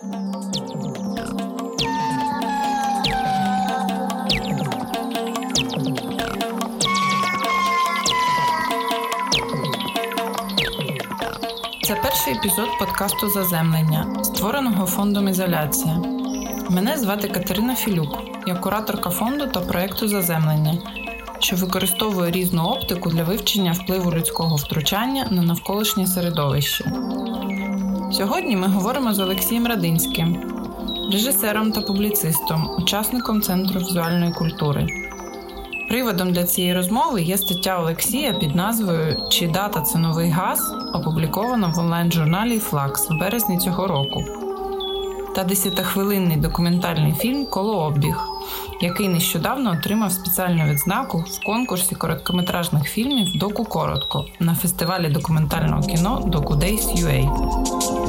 Це перший епізод подкасту Заземлення, створеного фондом Ізоляція. Мене звати Катерина Філюк, я кураторка фонду та проєкту Заземлення, що використовує різну оптику для вивчення впливу людського втручання на навколишнє середовище. Сьогодні ми говоримо з Олексієм Радинським, режисером та публіцистом, учасником Центру візуальної культури. Приводом для цієї розмови є стаття Олексія під назвою Чи дата це новий газ, опублікована в онлайн-журналі Флакс в березні цього року, та десятихвилинний документальний фільм Колообіг, який нещодавно отримав спеціальну відзнаку в конкурсі короткометражних фільмів Доку Коротко на фестивалі документального кіно DocuDays.ua.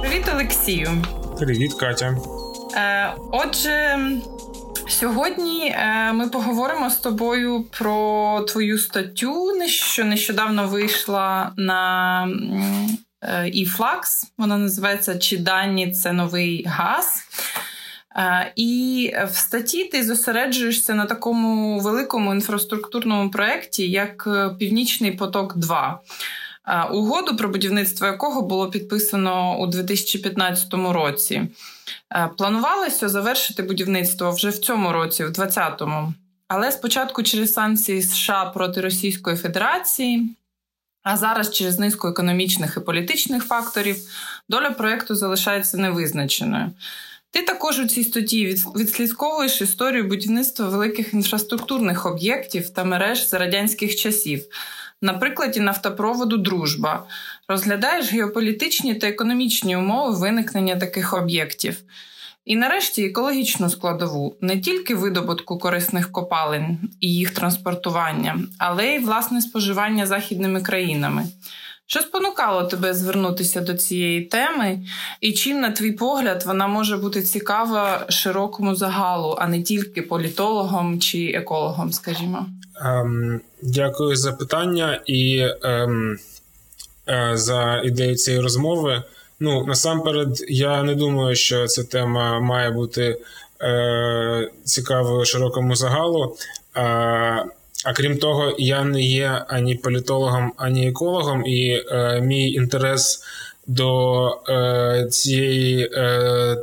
Привіт, Олексію. Привіт, Катя. Е, Отже, сьогодні е, ми поговоримо з тобою про твою статтю, що нещодавно вийшла на eFlux. Вона називається Чи дані це новий газ. Е, І в статті ти зосереджуєшся на такому великому інфраструктурному проєкті, як Північний поток 2 угоду про будівництво якого було підписано у 2015 році. Планувалося завершити будівництво вже в цьому році, в 2020-му. Але спочатку через санкції США проти Російської Федерації, а зараз через низку економічних і політичних факторів, доля проєкту залишається невизначеною. Ти також у цій статті відслідковуєш історію будівництва великих інфраструктурних об'єктів та мереж за радянських часів на прикладі нафтопроводу Дружба, розглядаєш геополітичні та економічні умови виникнення таких об'єктів. І нарешті екологічну складову не тільки видобутку корисних копалин і їх транспортування, але й власне споживання західними країнами. Що спонукало тебе звернутися до цієї теми, і чим, на твій погляд, вона може бути цікава широкому загалу, а не тільки політологам чи екологам, скажімо? Ем, Дякую за питання і ем, е, за ідею цієї розмови. Ну, насамперед, я не думаю, що ця тема має бути е, цікавою широкому загалу. Е, а крім того, я не є ані політологом, ані екологом, і е, мій інтерес до е, цієї е,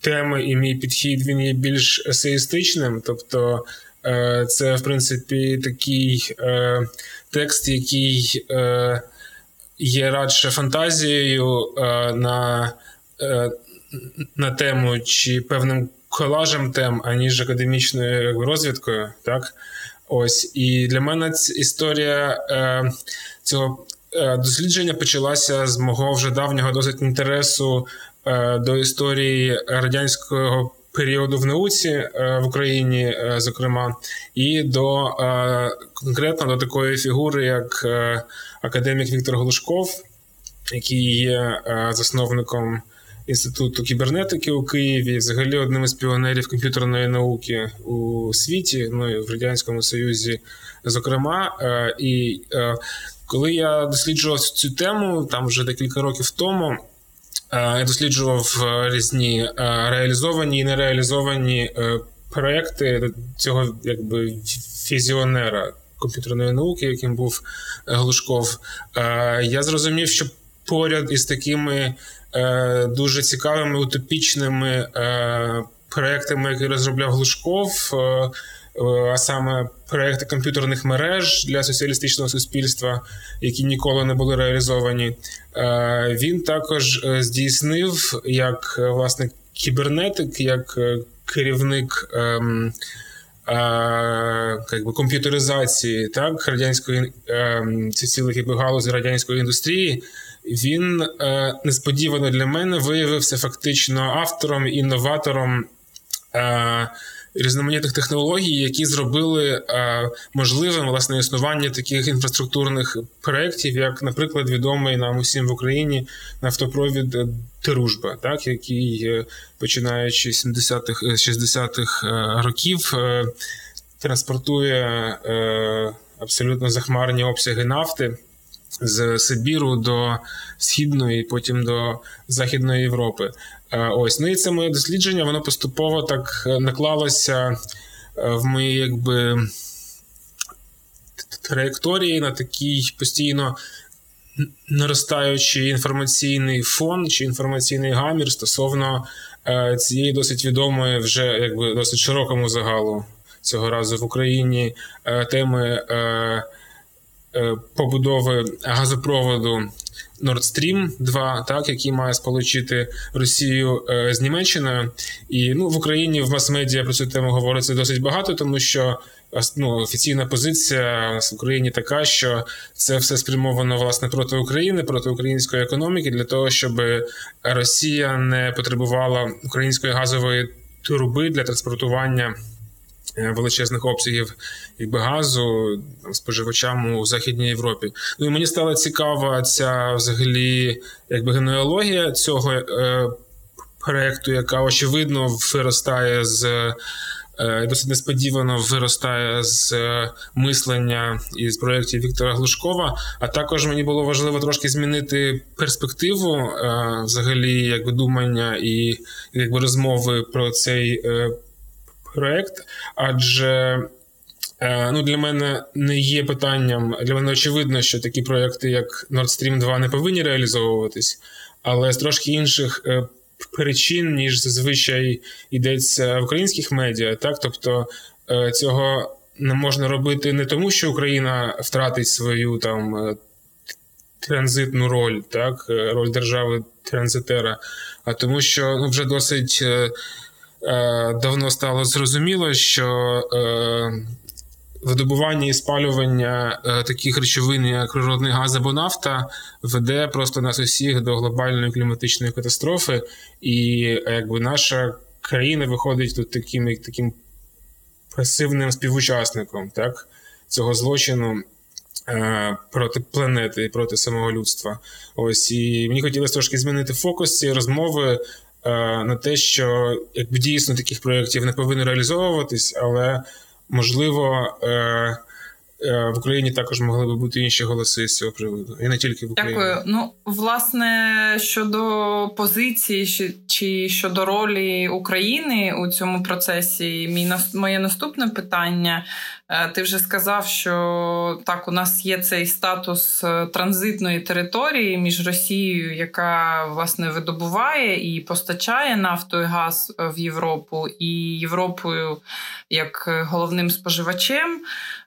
теми і мій підхід він є більш есеїстичним. Тобто, е, це, в принципі, такий е, текст, який е, є радше фантазією на, на тему чи певним колажем тем, аніж академічною розвідкою. так? Ось і для мене ця історія е, цього е, дослідження почалася з мого вже давнього досить інтересу е, до історії радянського періоду в науці е, в Україні, е, зокрема, і до конкретно до такої фігури, як академік Віктор Глушков, який є засновником. Інституту кібернетики у Києві, взагалі одним із піонерів комп'ютерної науки у світі, ну і в радянському Союзі, зокрема. Е, і е, коли я досліджував цю тему, там вже декілька років тому. Е, я досліджував різні реалізовані і нереалізовані проекти цього якби фізіонера комп'ютерної науки, яким був Глушков. Я зрозумів, що поряд із такими Е, дуже цікавими утопічними е, проектами, які розробляв Глушков. Е, а саме проекти комп'ютерних мереж для соціалістичного суспільства, які ніколи не були реалізовані, він також здійснив як власне кібернетик, як керівник ем, е, комп'ютеризації так, радянської ем, цілих галузі радянської індустрії він е, несподівано для мене виявився фактично автором інноватором різноманітних технологій, які зробили можливим власне існування таких інфраструктурних проєктів, як, наприклад, відомий нам усім в Україні нафтопровід Дружба, так який е, починаючи з 70-х 60-х е, років е, транспортує абсолютно захмарні обсяги нафти. З Сибіру до Східної, потім до Західної Європи. Ось ну і це моє дослідження. Воно поступово так наклалося в мої якби траєкторії на такий постійно наростаючий інформаційний фон чи інформаційний гамір стосовно е, цієї досить відомої, вже якби досить широкому загалу цього разу в Україні е, теми е, побудови газопроводу. Nord Stream 2, так, який має сполучити Росію з Німеччиною, і ну в Україні в мас-медіа про цю тему говориться досить багато, тому що ну, офіційна позиція в Україні така, що це все спрямовано власне проти України, проти української економіки, для того, щоб Росія не потребувала української газової труби для транспортування. Е, величезних обсягів якби газу споживачам у Західній Європі. Ну і мені стала цікава ця взагалі якби генеалогія цього е, проекту, яка очевидно виростає з Е, досить несподівано виростає з е, мислення і з проєктів Віктора Глушкова. А також мені було важливо трошки змінити перспективу взагалі, якби думання і якби розмови про цей проєкт, адже. Ну, Для мене не є питанням. Для мене очевидно, що такі проекти, як Nord Stream 2, не повинні реалізовуватись, але з трошки інших причин, ніж зазвичай йдеться в українських медіа. Так, тобто е, цього не можна робити не тому, що Україна втратить свою там е, транзитну роль, так, е, роль держави транзитера, а тому, що ну, вже досить. Давно стало зрозуміло, що видобування і спалювання е, таких речовин, як природний газ або нафта, веде просто нас усіх до глобальної кліматичної катастрофи, і е, якби наша країна виходить тут таким таким пасивним співучасником так, цього злочину. Е, проти планети і проти самого людства. Ось і мені хотілося трошки змінити фокус цієї розмови на те, що якби дійсно таких проєктів не повинно реалізовуватись, але Можливо, е, е, в Україні також могли би бути інші голоси з цього приводу, і не тільки в Україні. Дякую. Ну, власне, щодо позиції чи щодо ролі України у цьому процесі, мій моє наступне питання. Е, ти вже сказав, що так, у нас є цей статус транзитної території між Росією, яка власне видобуває і постачає нафту і газ в Європу, і Європою як головним споживачем.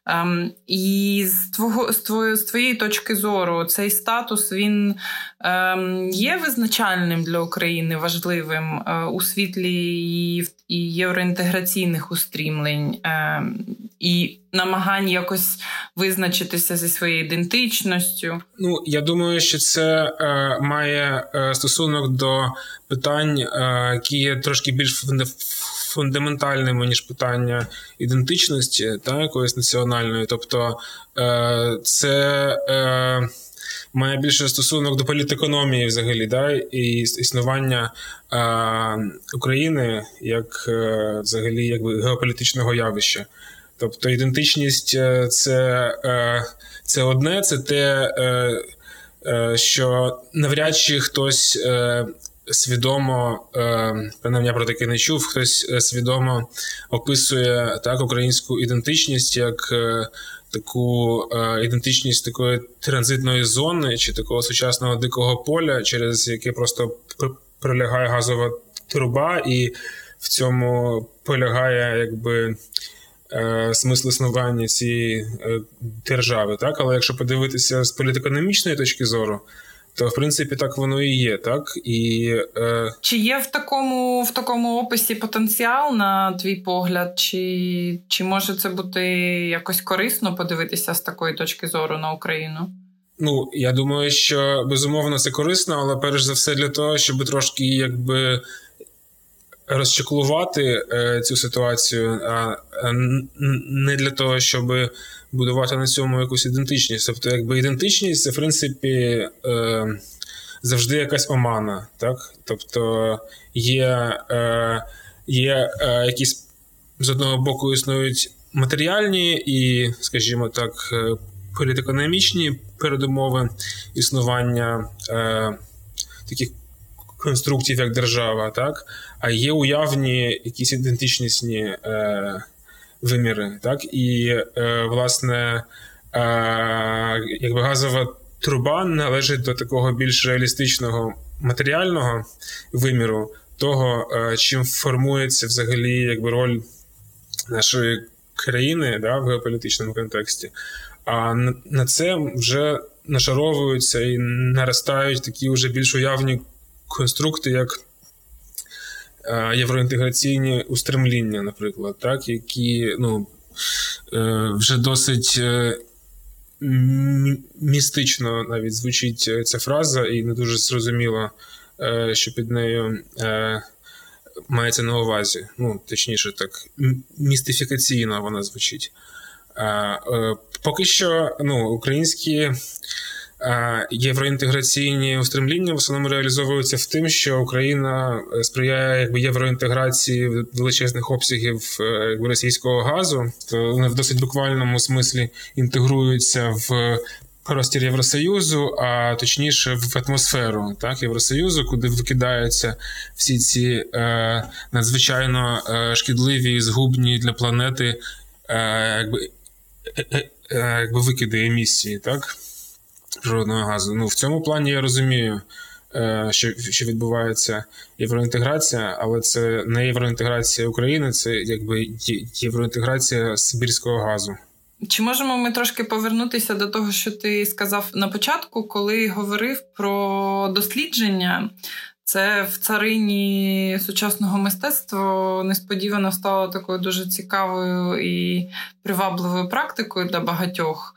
Ем, і з твого з твоєї, з твоєї точки зору цей статус він ем, є визначальним для України важливим е, у світлі і, і євроінтеграційних устрімлень ем, і намагань якось визначитися зі своєю ідентичністю. Ну я думаю, що це е, має е, стосунок до питань, е, які є трошки більш фундаментальними, ніж питання ідентичності та якоїсь національної. Тобто е, це е, має більше стосунок до політекономії взагалі, да, і існування е, України як взагалі якби геополітичного явища. Тобто ідентичність це це одне, це те, що навряд чи хтось свідомо, е, принаймні про таке не чув, хтось е, свідомо описує так українську ідентичність як е, таку ідентичність такої транзитної зони чи такого сучасного дикого поля, через яке просто пролягає газова труба, і в цьому полягає якби. Смисл існування цієї держави, так але якщо подивитися з політекономічної точки зору, то в принципі так воно і є, так і е... чи є в такому в такому описі потенціал на твій погляд, чи, чи може це бути якось корисно подивитися з такої точки зору на Україну? Ну я думаю, що безумовно це корисно, але перш за все для того, щоб трошки якби. розчеклувати е, цю ситуацію, а не для того, щоб будувати на цьому якусь ідентичність. Тобто, якби ідентичність це в принципі е, завжди якась омана. так? Тобто є, е, є е, якісь з одного боку існують матеріальні і, скажімо так, е, політекономічні передумови існування е, таких конструктів, як держава, так? а є уявні якісь ідентичнісні е, виміри. Так? І, е, власне, е, якби газова труба належить до такого більш реалістичного матеріального виміру, того, е, чим формується взагалі якби роль нашої країни да, в геополітичному контексті. А на це вже нашаровуються і наростають такі вже більш уявні конструкти, як євроінтеграційні устремління, наприклад, так, які ну, е, вже досить е, містично навіть звучить ця фраза, і не дуже зрозуміло, що під нею мається на увазі. Ну, точніше, так, містифікаційно вона звучить. Поки що ну, українські євроінтеграційні устремління в основному реалізовуються в тим, що Україна е, сприяє якби євроінтеграції величезних обсягів е, якби, російського газу, то вони в досить буквальному смислі інтегруються в. Простір Євросоюзу, а точніше в атмосферу так, Євросоюзу, куди викидаються всі ці е, надзвичайно е, шкідливі і згубні для планети е, якби, е, е, е якби викиди емісії. так природного газу. Ну, В цьому плані я розумію, е, що що відбувається євроінтеграція, але це не євроінтеграція України, це якби євроінтеграція Сибірського газу. Чи можемо ми трошки повернутися до того, що ти сказав на початку, коли говорив про дослідження? Це в царині сучасного мистецтва несподівано стало такою дуже цікавою і привабливою практикою для багатьох.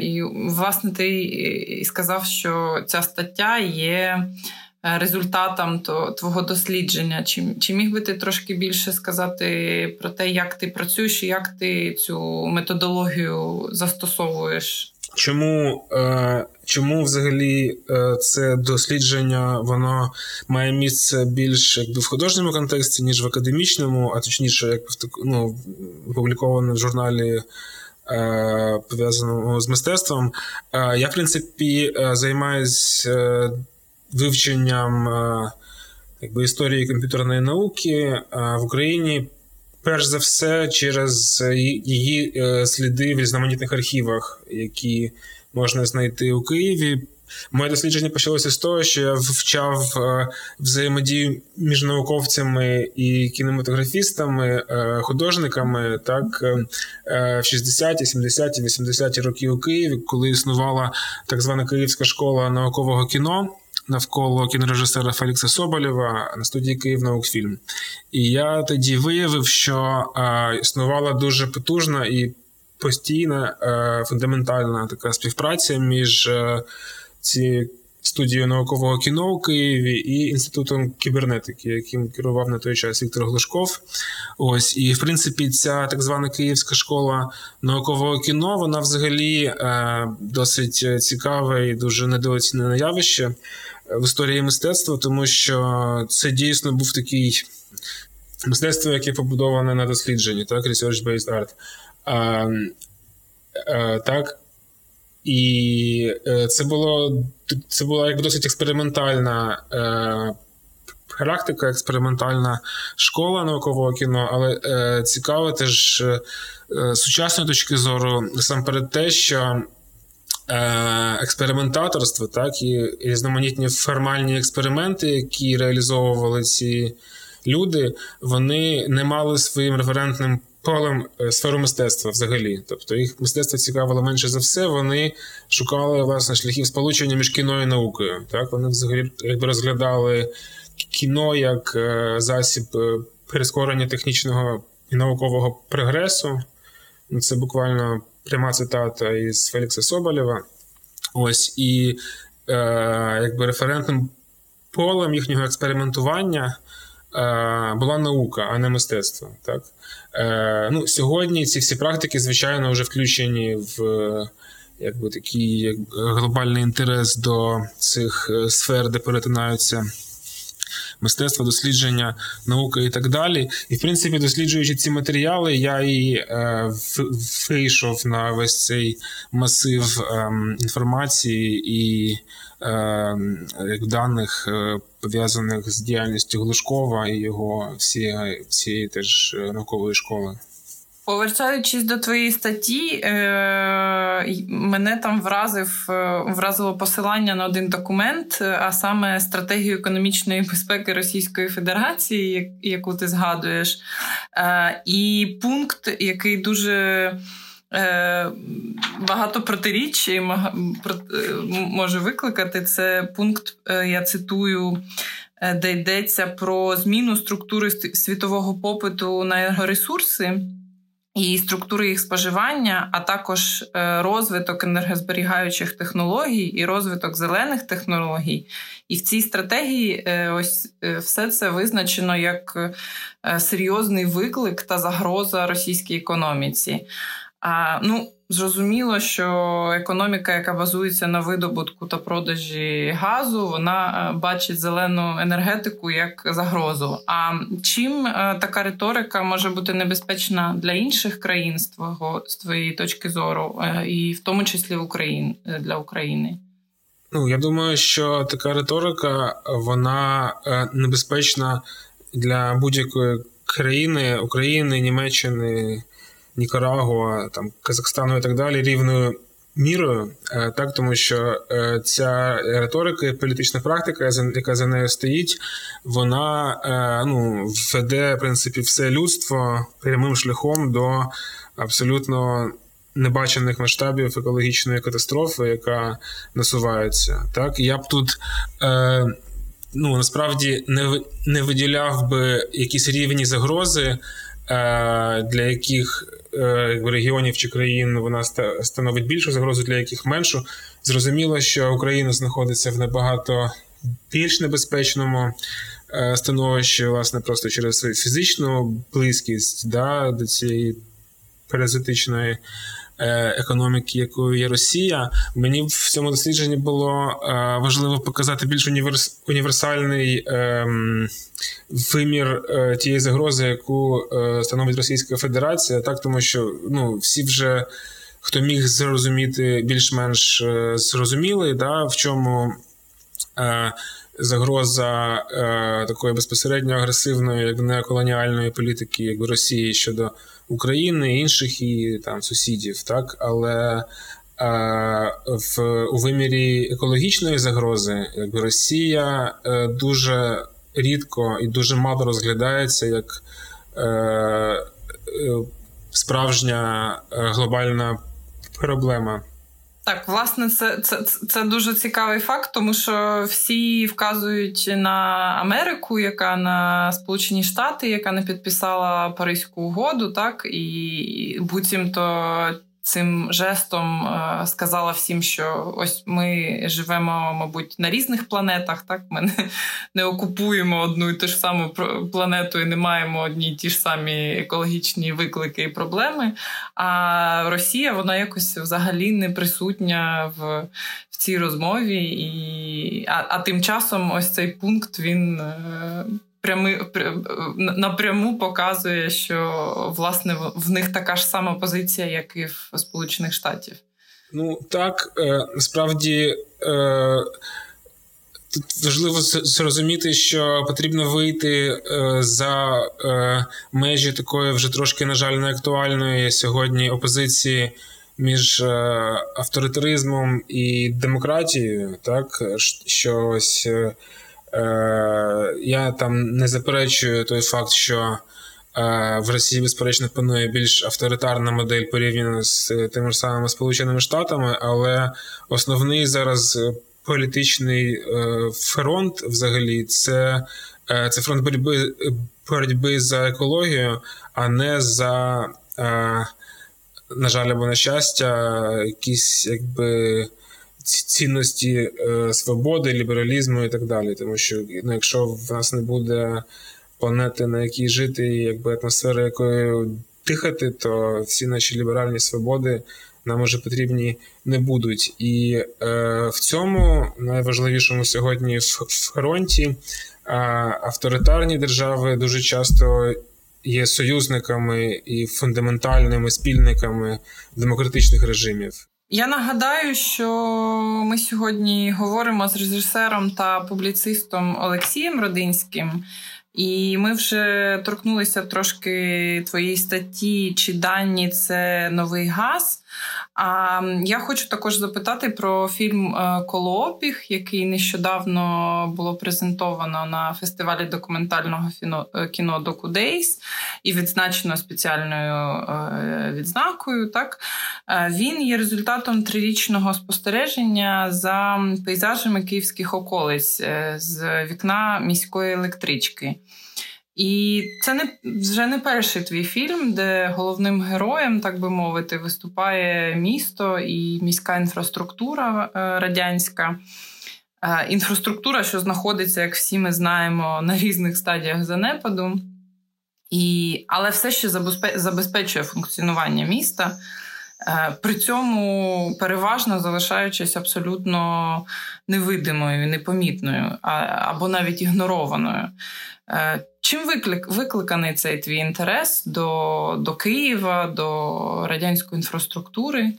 І, власне, ти і сказав, що ця стаття є е, результатом твого дослідження. Чи, чи міг би ти трошки більше сказати про те, як ти працюєш і як ти цю методологію застосовуєш? Чому е, чому взагалі е, це дослідження воно має місце більш якби в художньому контексті, ніж в академічному, а точніше, як в ну, опубліковане в журналі Е, пов'язаному з мистецтвом. Е, я, в принципі, е, займаюся вивченням якби, історії комп'ютерної науки в Україні. Перш за все, через її сліди в різноманітних архівах, які можна знайти у Києві. Моє дослідження почалося з того, що я вивчав е, взаємодію між науковцями і кінематографістами, е, художниками так е, в 60-ті, 70-ті, 80-ті роки у Києві, коли існувала так звана Київська школа наукового кіно. Навколо кінорежисера Фелікса Соболєва на студії Київ наукфільм. І я тоді виявив, що е, існувала дуже потужна і постійна е, фундаментальна така співпраця між е, ці студією наукового кіно у Києві і інститутом кібернетики, яким керував на той час Віктор Глушков. Ось і в принципі, ця так звана Київська школа наукового кіно, вона взагалі е, досить цікаве і дуже недооцінене явище в історії мистецтва, тому що це дійсно був такий мистецтво, яке побудоване на дослідженні, так, research-based art. А, а, Так. І е, це було це була як досить експериментальна е, практика, експериментальна школа наукового кіно, але е, цікаво теж е, сучасної точки зору насамперед те, що е, експериментаторство, так, і різноманітні формальні експерименти, які реалізовували ці люди, вони не мали своїм референтним полем е, сферу мистецтва взагалі. Тобто їх мистецтво цікавило менше за все. Вони шукали власне шляхів сполучення між кіно і наукою. Так вони взагалі якби розглядали кіно як е, засіб е, перескорення технічного і наукового прогресу. Ну, це буквально пряма цитата із Фелікса Соболєва. Ось і е, якби референтним полем їхнього експериментування була наука, а не мистецтво. Так? Ну, Сьогодні ці всі практики, звичайно, вже включені в якби такий глобальний інтерес до цих сфер, де перетинаються мистецтва, дослідження, науки і так далі. І в принципі, досліджуючи ці матеріали, я і е, вийшов на весь цей масив е, інформації і е, даних. Е, пов'язаних з діяльністю Глушкова і його всієї всі теж наукової школи. Повертаючись до твоєї статті, е, мене там вразив е, вразило посилання на один документ, а саме стратегію економічної безпеки Російської Федерації, яку ти згадуєш, е, і пункт, який дуже багато протиріч може викликати, це пункт, я цитую. Де йдеться про зміну структури світового попиту на енергоресурси і структури їх споживання, а також е, розвиток енергозберігаючих технологій і розвиток зелених технологій. І в цій стратегії е, ось е, все це визначено як серйозний виклик та загроза російській економіці. А, Ну, Зрозуміло, що економіка, яка базується на видобутку та продажі газу, вона е, бачить зелену енергетику як загрозу. А чим е, така риторика може бути небезпечна для інших країн з твого з твоєї точки зору, е, і в тому числі Україн для України? Ну я думаю, що така риторика вона небезпечна для будь-якої країни України, Німеччини. Нікарагуа, там Казахстану і так далі рівною мірою, е, так тому що е, ця риторика, і політична практика, яка за нею стоїть, вона е, ну, веде в принципі все людство прямим шляхом до абсолютно. Небачених масштабів екологічної катастрофи, яка насувається. Так, я б тут е, ну насправді не не виділяв би якісь рівні загрози, е, для яких регіонів чи країн вона становить більшу загрозу, для яких меншу. Зрозуміло, що Україна знаходиться в набагато більш небезпечному е, становищі, власне, просто через фізичну близькість да, до цієї паразитичної Е, економіки, якою є Росія, мені в цьому дослідженні було е, важливо показати більш універс... універсальний ем, вимір е, тієї загрози, яку становить Російська Федерація, так тому що ну всі вже. Хто міг зрозуміти більш-менш зрозуміли, да, в чому е, загроза е, такої безпосередньо агресивної, як неоколоніальної політики, якби Росії щодо України, інших і там сусідів, так але е, в у вимірі екологічної загрози, якби Росія е, дуже рідко і дуже мало розглядається як е, справжня глобальна проблема. Так, власне, це це, це дуже цікавий факт, тому що всі вказують на Америку, яка на Сполучені Штати, яка не підписала Паризьку угоду, так і буцімто цим жестом е, сказала всім, що ось ми живемо, мабуть, на різних планетах. Так, ми не, окупуємо одну і ту ж саму планету і не маємо одні й ті ж самі екологічні виклики і проблеми. А Росія вона якось взагалі не присутня в, в цій розмові, і а, а тим часом ось цей пункт він. Е, прями, напряму показує, що власне в них така ж сама позиція, як і в Сполучених Штатів. Ну так е, насправді. Е, тут важливо зрозуміти, що потрібно вийти е, за межі такої вже трошки, на жаль, неактуальної сьогодні опозиції між авторитаризмом і демократією, так що ось Е, я там не заперечую той факт, що е, в Росії, безперечно, панує більш авторитарна модель порівняно з тими ж самими Сполученими Штатами, але основний зараз політичний е, фронт взагалі це це фронт боротьби боротьби за екологію, а не за, на жаль, або на щастя, якісь якби цінності е, свободи, лібералізму і так далі. Тому що ну, якщо в нас не буде планети, на якій жити, і якби атмосфера, якою дихати, то всі наші ліберальні свободи нам уже потрібні не будуть. І е, в цьому найважливішому сьогодні в фронті е, авторитарні держави дуже часто є союзниками і фундаментальними спільниками демократичних режимів. Я нагадаю, що ми сьогодні говоримо з режисером та публіцистом Олексієм Родинським. І ми вже торкнулися трошки твоєї статті, чи дані це новий газ. А я хочу також запитати про фільм е, Колоопіг, який нещодавно було презентовано на фестивалі документального кіно Доку Дейс і відзначено спеціальною е, відзнакою. Так е, він є результатом трирічного спостереження за пейзажами київських околиць з вікна міської електрички. І це не вже не перший твій фільм, де головним героєм, так би мовити, виступає місто і міська інфраструктура е, радянська. Е, інфраструктура, що знаходиться, як всі ми знаємо, на різних стадіях занепаду, І, але все ще забезпечує функціонування міста. Е, при цьому переважно залишаючись абсолютно невидимою, непомітною або навіть ігнорованою. Чим виклик, викликаний цей твій інтерес до до Києва, до радянської інфраструктури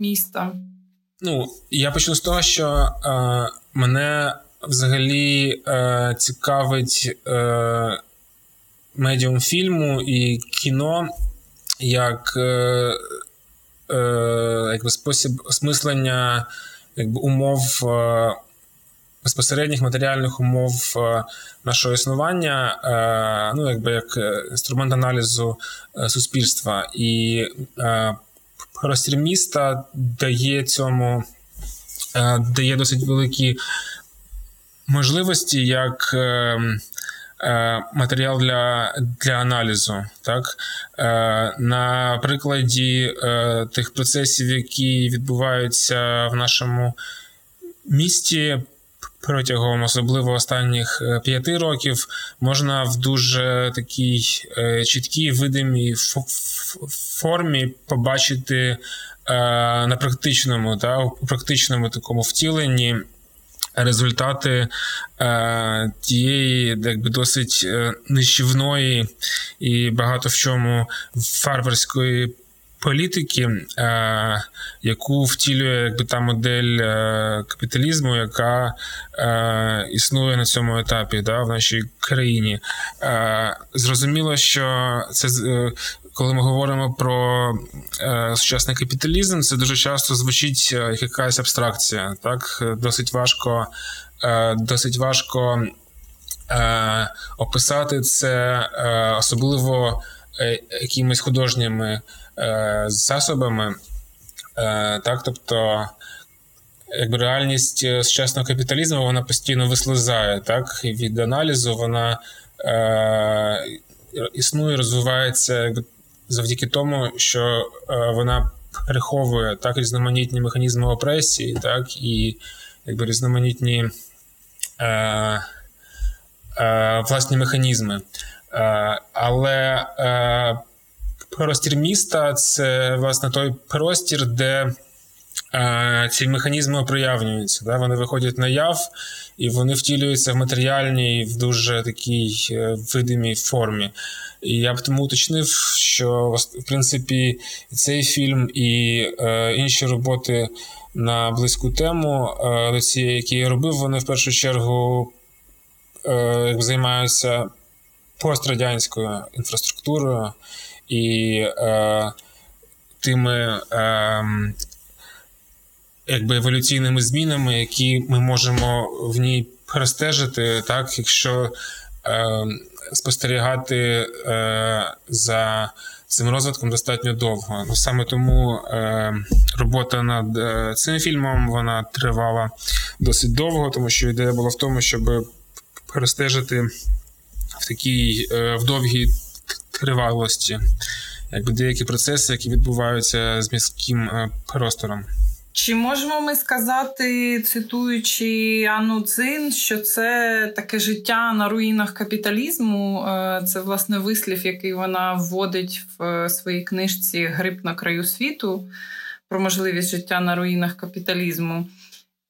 міста? Ну, я почну з того, що е, мене взагалі е, цікавить е, медіум фільму і кіно як е, якби спосіб осмислення якби, умов. Е, безпосередніх матеріальних умов е, нашого існування, ну якби як інструмент аналізу суспільства, і простір міста дає цьому дає досить великі можливості як. Матеріал для для аналізу, так на прикладі тих процесів, які відбуваються в нашому місті, протягом особливо останніх е, п'яти років можна в дуже такій е, чіткій видимій формі побачити е, на практичному та практичному такому втіленні. Результати е, тієї, якби досить нищівної і багато в чому фарберської політики, е, яку втілює якби та модель е, капіталізму, яка е, існує на цьому етапі да, в нашій країні. Зрозуміло, що це коли ми говоримо про сучасний капіталізм, це дуже часто звучить як якась абстракція. Так, досить важко, досить важко описати це, особливо якимись художніми. Е, засобами. Е, так, тобто, якби реальність е, сучасного капіталізму вона постійно вислизає. Так, від аналізу вона е, існує, розвивається якби, завдяки тому, що е, вона приховує так різноманітні механізми опресії, так, і якби різноманітні е, е, власні механізми. Е, але простір міста це власне той простір, де е, ці механізми проявлюються. Да? Вони виходять на яв і вони втілюються в матеріальній, в дуже такій е, видимій формі. І я б тому уточнив, що в принципі цей фільм і е, інші роботи на близьку тему е, до які я робив, вони в першу чергу е, займаються пострадянською інфраструктурою і е, тими е, якби еволюційними змінами, які ми можемо в ній перестежити, так, якщо е, спостерігати е, за цим розвитком достатньо довго. Ну, Саме тому е, робота над е, цим фільмом вона тривала досить довго, тому що ідея була в тому, щоб перестежити в такій е, в довгій тривалості, якби деякі процеси, які відбуваються з міським е, простором. Чи можемо ми сказати, цитуючи Анну Цин, що це таке життя на руїнах капіталізму? Е, це власне вислів, який вона вводить в е, своїй книжці Гриб на краю світу про можливість життя на руїнах капіталізму.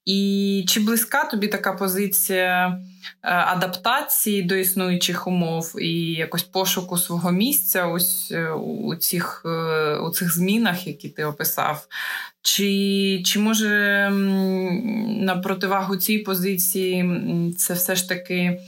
І чи близька тобі така позиція е, адаптації до існуючих умов і якось пошуку свого місця ось у цих у цих змінах, які ти описав? Чи чи може на противагу цій позиції це все ж таки е,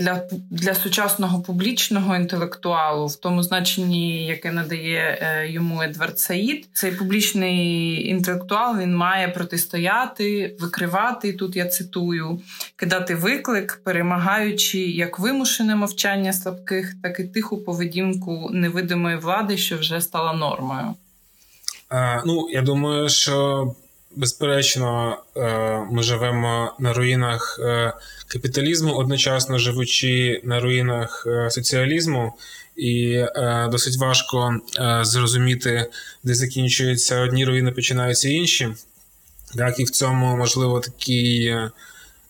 для для сучасного публічного інтелектуалу, в тому значенні, яке надає е, йому Едвард Саїд, цей публічний інтелектуал він має протистояти, викривати, тут я цитую, кидати виклик, перемагаючи як вимушене мовчання слабких, так і тиху поведінку невидимої влади, що вже стала нормою. Ну, я думаю, що безперечно е, ми живемо на руїнах е, капіталізму, одночасно живучи на руїнах е, соціалізму, і досить важко зрозуміти, де закінчуються одні руїни, починаються інші. Так, і в цьому можливо такий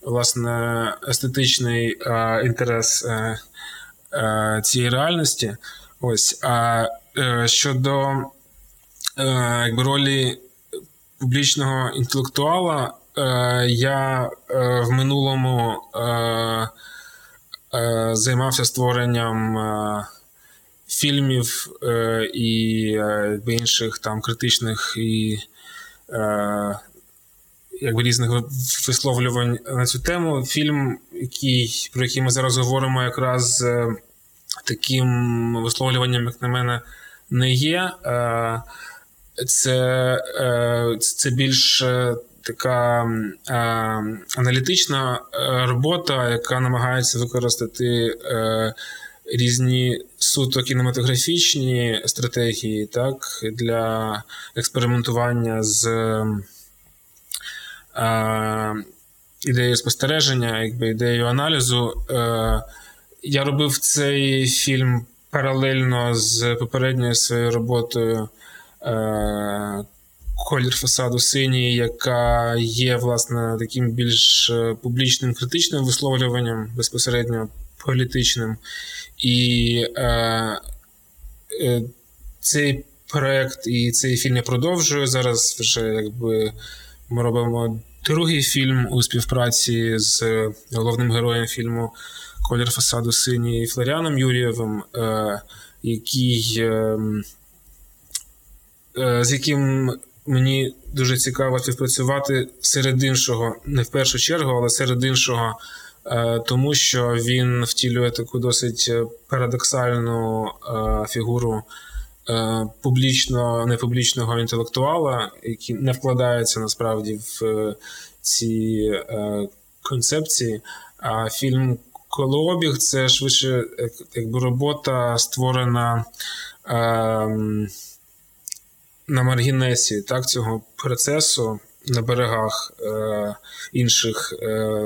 власне естетичний інтерес цієї реальності. Ось а щодо якби ролі публічного інтелектуала е, я е, в минулому займався створенням фільмів і інших там критичних і якби різних висловлювань на цю тему. Фільм, який, про який ми зараз говоримо, якраз таким висловлюванням, як на мене, не є. Е, це більш е, така е, аналітична робота, яка намагається використати різні суто кінематографічні стратегії так, для експериментування з ідеєю спостереження, якби ідеєю аналізу. Я робив цей фільм паралельно з попередньою своєю роботою. Е, колір фасаду синій, яка є, власне, таким більш е, публічним критичним висловлюванням, безпосередньо політичним. І е, е, цей проект і цей фільм я продовжую. Зараз вже якби ми робимо другий фільм у співпраці з головним героєм фільму Колір фасаду синій Флоріаном Юрієвим, е, який. Е, Е, з яким мені дуже цікаво співпрацювати серед іншого, не в першу чергу, але серед іншого, е, тому що він втілює таку досить парадоксальну е, фігуру публічно непублічного інтелектуала, який не вкладається насправді в ці концепції. А фільм Колообіг це швидше якби робота створена. Ем, на маргінесі так, цього процесу на берегах е, інших е,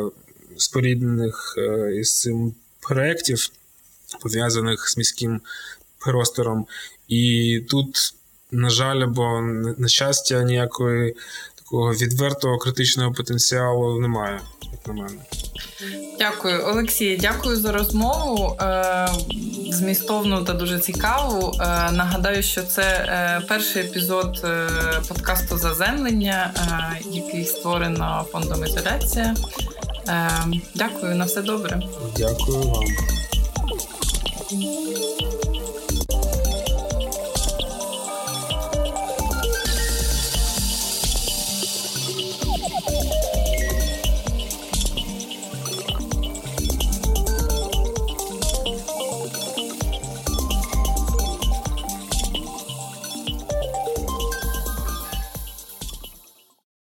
споріднених е, із цим проєктів, пов'язаних з міським простором. І тут, на жаль, або на щастя, ніякої такого відвертого критичного потенціалу немає, як на мене. Дякую, Олексій. Дякую за розмову. Е, змістовну та дуже цікаву. Е, нагадаю, що це е, перший епізод подкасту Заземлення, який створено фондом ізоляція. Дякую на все добре. Дякую вам.